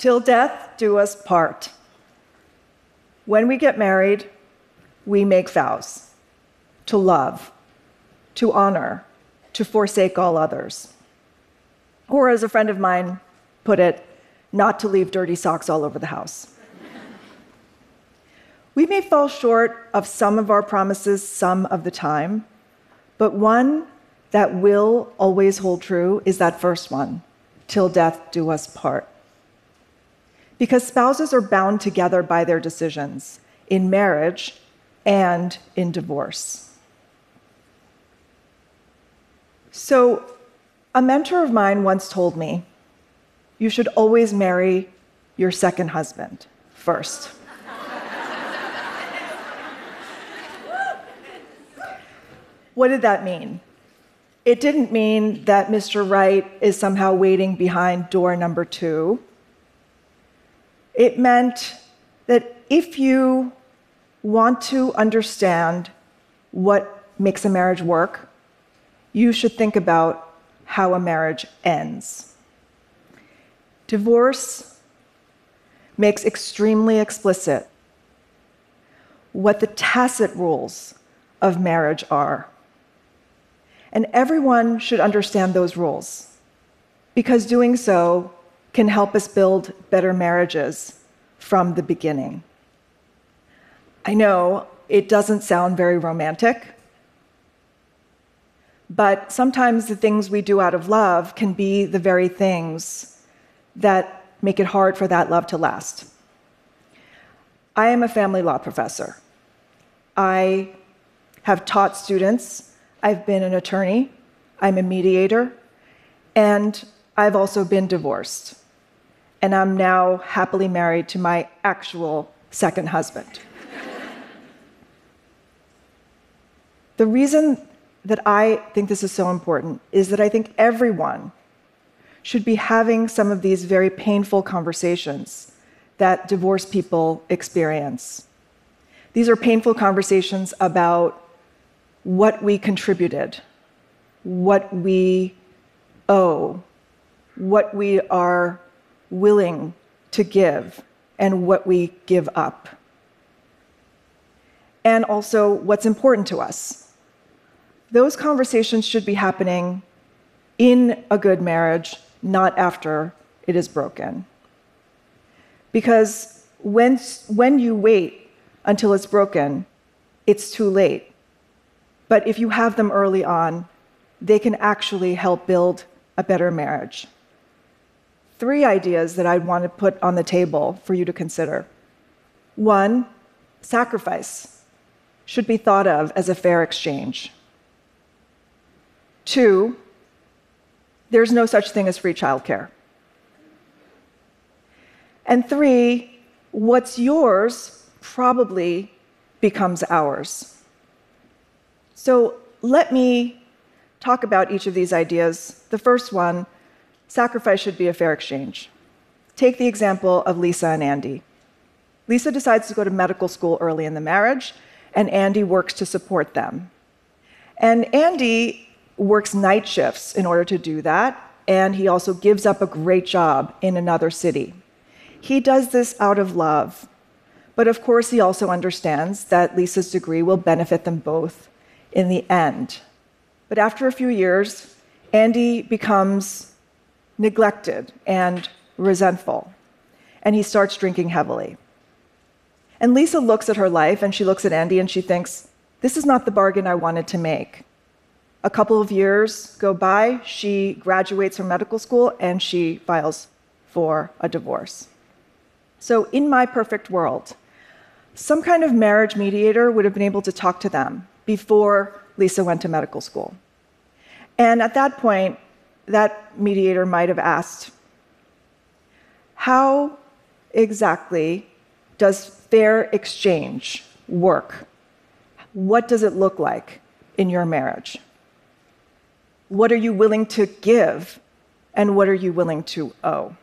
Till death do us part. When we get married, we make vows to love, to honor, to forsake all others. Or, as a friend of mine put it, not to leave dirty socks all over the house. we may fall short of some of our promises some of the time, but one that will always hold true is that first one till death do us part. Because spouses are bound together by their decisions in marriage and in divorce. So, a mentor of mine once told me you should always marry your second husband first. what did that mean? It didn't mean that Mr. Right is somehow waiting behind door number two. It meant that if you want to understand what makes a marriage work, you should think about how a marriage ends. Divorce makes extremely explicit what the tacit rules of marriage are. And everyone should understand those rules because doing so can help us build better marriages from the beginning. I know it doesn't sound very romantic, but sometimes the things we do out of love can be the very things that make it hard for that love to last. I am a family law professor. I have taught students I've been an attorney, I'm a mediator, and I've also been divorced. And I'm now happily married to my actual second husband. the reason that I think this is so important is that I think everyone should be having some of these very painful conversations that divorced people experience. These are painful conversations about what we contributed, what we owe, what we are willing to give, and what we give up. And also what's important to us. Those conversations should be happening in a good marriage, not after it is broken. Because when, when you wait until it's broken, it's too late. But if you have them early on, they can actually help build a better marriage. Three ideas that I'd want to put on the table for you to consider. One, sacrifice should be thought of as a fair exchange. Two, there's no such thing as free childcare. And three, what's yours probably becomes ours. So let me talk about each of these ideas. The first one sacrifice should be a fair exchange. Take the example of Lisa and Andy. Lisa decides to go to medical school early in the marriage, and Andy works to support them. And Andy works night shifts in order to do that, and he also gives up a great job in another city. He does this out of love. But of course, he also understands that Lisa's degree will benefit them both in the end. But after a few years, Andy becomes neglected and resentful, and he starts drinking heavily. And Lisa looks at her life and she looks at Andy and she thinks, This is not the bargain I wanted to make. A couple of years go by, she graduates from medical school and she files for a divorce. So, in my perfect world, some kind of marriage mediator would have been able to talk to them before Lisa went to medical school. And at that point, that mediator might have asked, How exactly does fair exchange work? What does it look like in your marriage? What are you willing to give, and what are you willing to owe?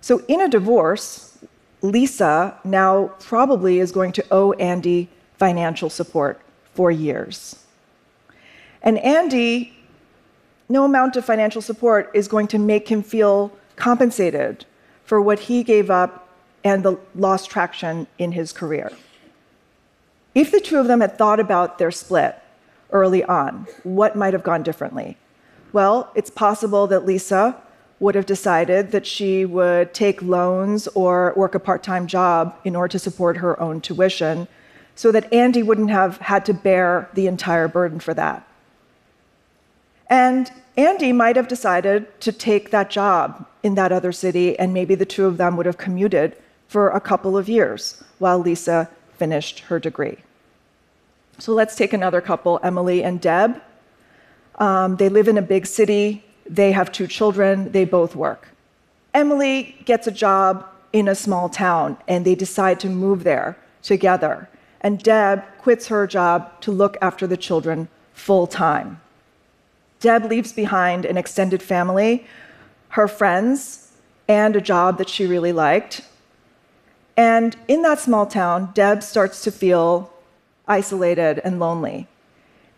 So, in a divorce, Lisa now probably is going to owe Andy financial support for years. And Andy, no amount of financial support is going to make him feel compensated for what he gave up and the lost traction in his career. If the two of them had thought about their split early on, what might have gone differently? Well, it's possible that Lisa would have decided that she would take loans or work a part time job in order to support her own tuition so that Andy wouldn't have had to bear the entire burden for that. And Andy might have decided to take that job in that other city, and maybe the two of them would have commuted for a couple of years while Lisa finished her degree. So let's take another couple, Emily and Deb. Um, they live in a big city, they have two children, they both work. Emily gets a job in a small town, and they decide to move there together. And Deb quits her job to look after the children full time. Deb leaves behind an extended family, her friends, and a job that she really liked. And in that small town, Deb starts to feel isolated and lonely.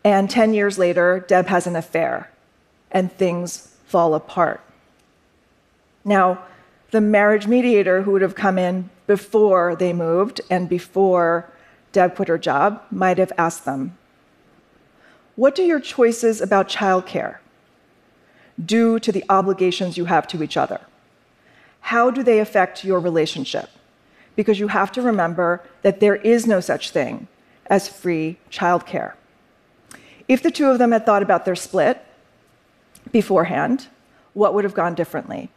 And 10 years later, Deb has an affair, and things fall apart. Now, the marriage mediator who would have come in before they moved and before Deb quit her job might have asked them, What do your choices about childcare do to the obligations you have to each other? How do they affect your relationship? Because you have to remember that there is no such thing as free childcare. If the two of them had thought about their split beforehand, what would have gone differently?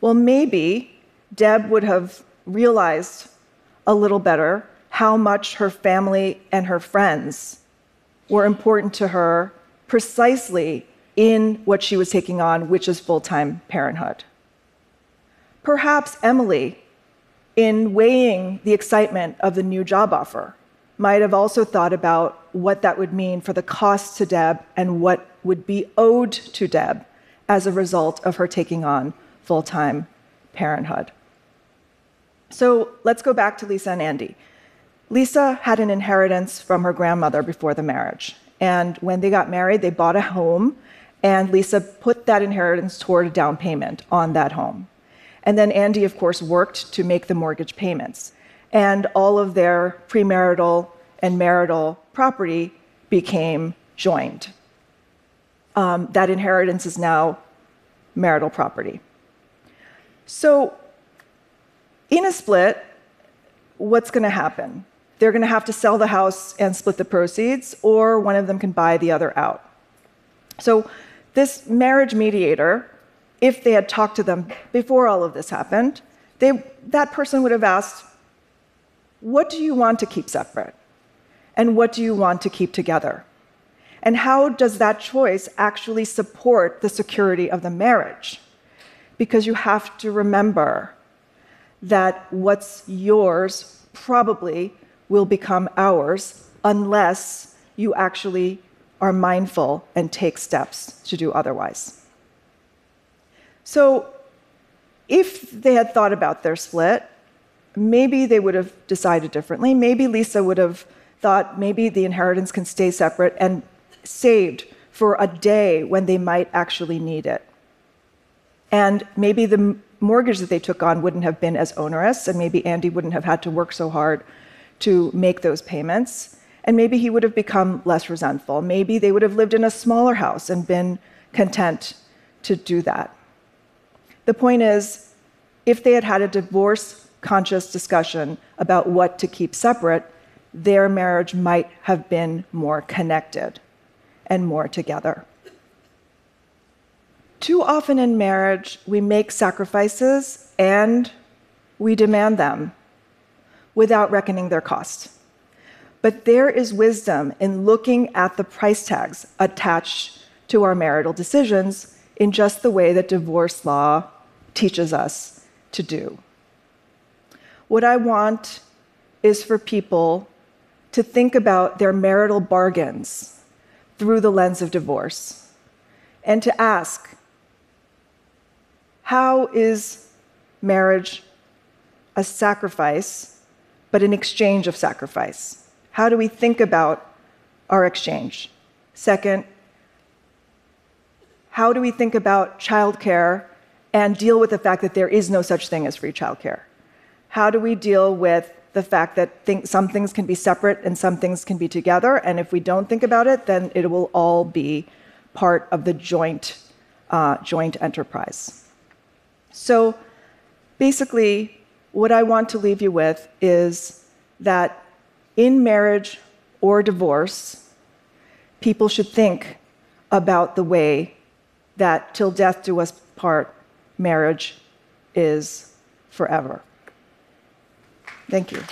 Well, maybe Deb would have realized a little better how much her family and her friends were important to her precisely in what she was taking on, which is full time parenthood. Perhaps Emily, in weighing the excitement of the new job offer, might have also thought about what that would mean for the cost to Deb and what would be owed to Deb as a result of her taking on full time parenthood. So let's go back to Lisa and Andy. Lisa had an inheritance from her grandmother before the marriage. And when they got married, they bought a home, and Lisa put that inheritance toward a down payment on that home. And then Andy, of course, worked to make the mortgage payments and all of their premarital and marital property became joined. Um, that inheritance is now marital property. So, in a split, what's going to happen? They're going to have to sell the house and split the proceeds, or one of them can buy the other out. So, this marriage mediator, if they had talked to them before all of this happened, they, that person would have asked, what do you want to keep separate? And what do you want to keep together? And how does that choice actually support the security of the marriage? Because you have to remember that what's yours probably will become ours unless you actually are mindful and take steps to do otherwise. So, if they had thought about their split, maybe they would have decided differently. Maybe Lisa would have thought maybe the inheritance can stay separate and saved for a day when they might actually need it. And maybe the mortgage that they took on wouldn't have been as onerous, and maybe Andy wouldn't have had to work so hard to make those payments. And maybe he would have become less resentful. Maybe they would have lived in a smaller house and been content to do that. The point is, if they had had a divorce conscious discussion about what to keep separate, their marriage might have been more connected and more together. Too often in marriage, we make sacrifices and we demand them without reckoning their cost. But there is wisdom in looking at the price tags attached to our marital decisions in just the way that divorce law teaches us to do. What I want is for people to think about their marital bargains through the lens of divorce and to ask how is marriage a sacrifice, but an exchange of sacrifice? How do we think about our exchange? Second, how do we think about childcare and deal with the fact that there is no such thing as free childcare? How do we deal with the fact that some things can be separate and some things can be together? And if we don't think about it, then it will all be part of the joint, uh, joint enterprise. So basically, what I want to leave you with is that in marriage or divorce, people should think about the way that till death do us part marriage is forever. Thank you.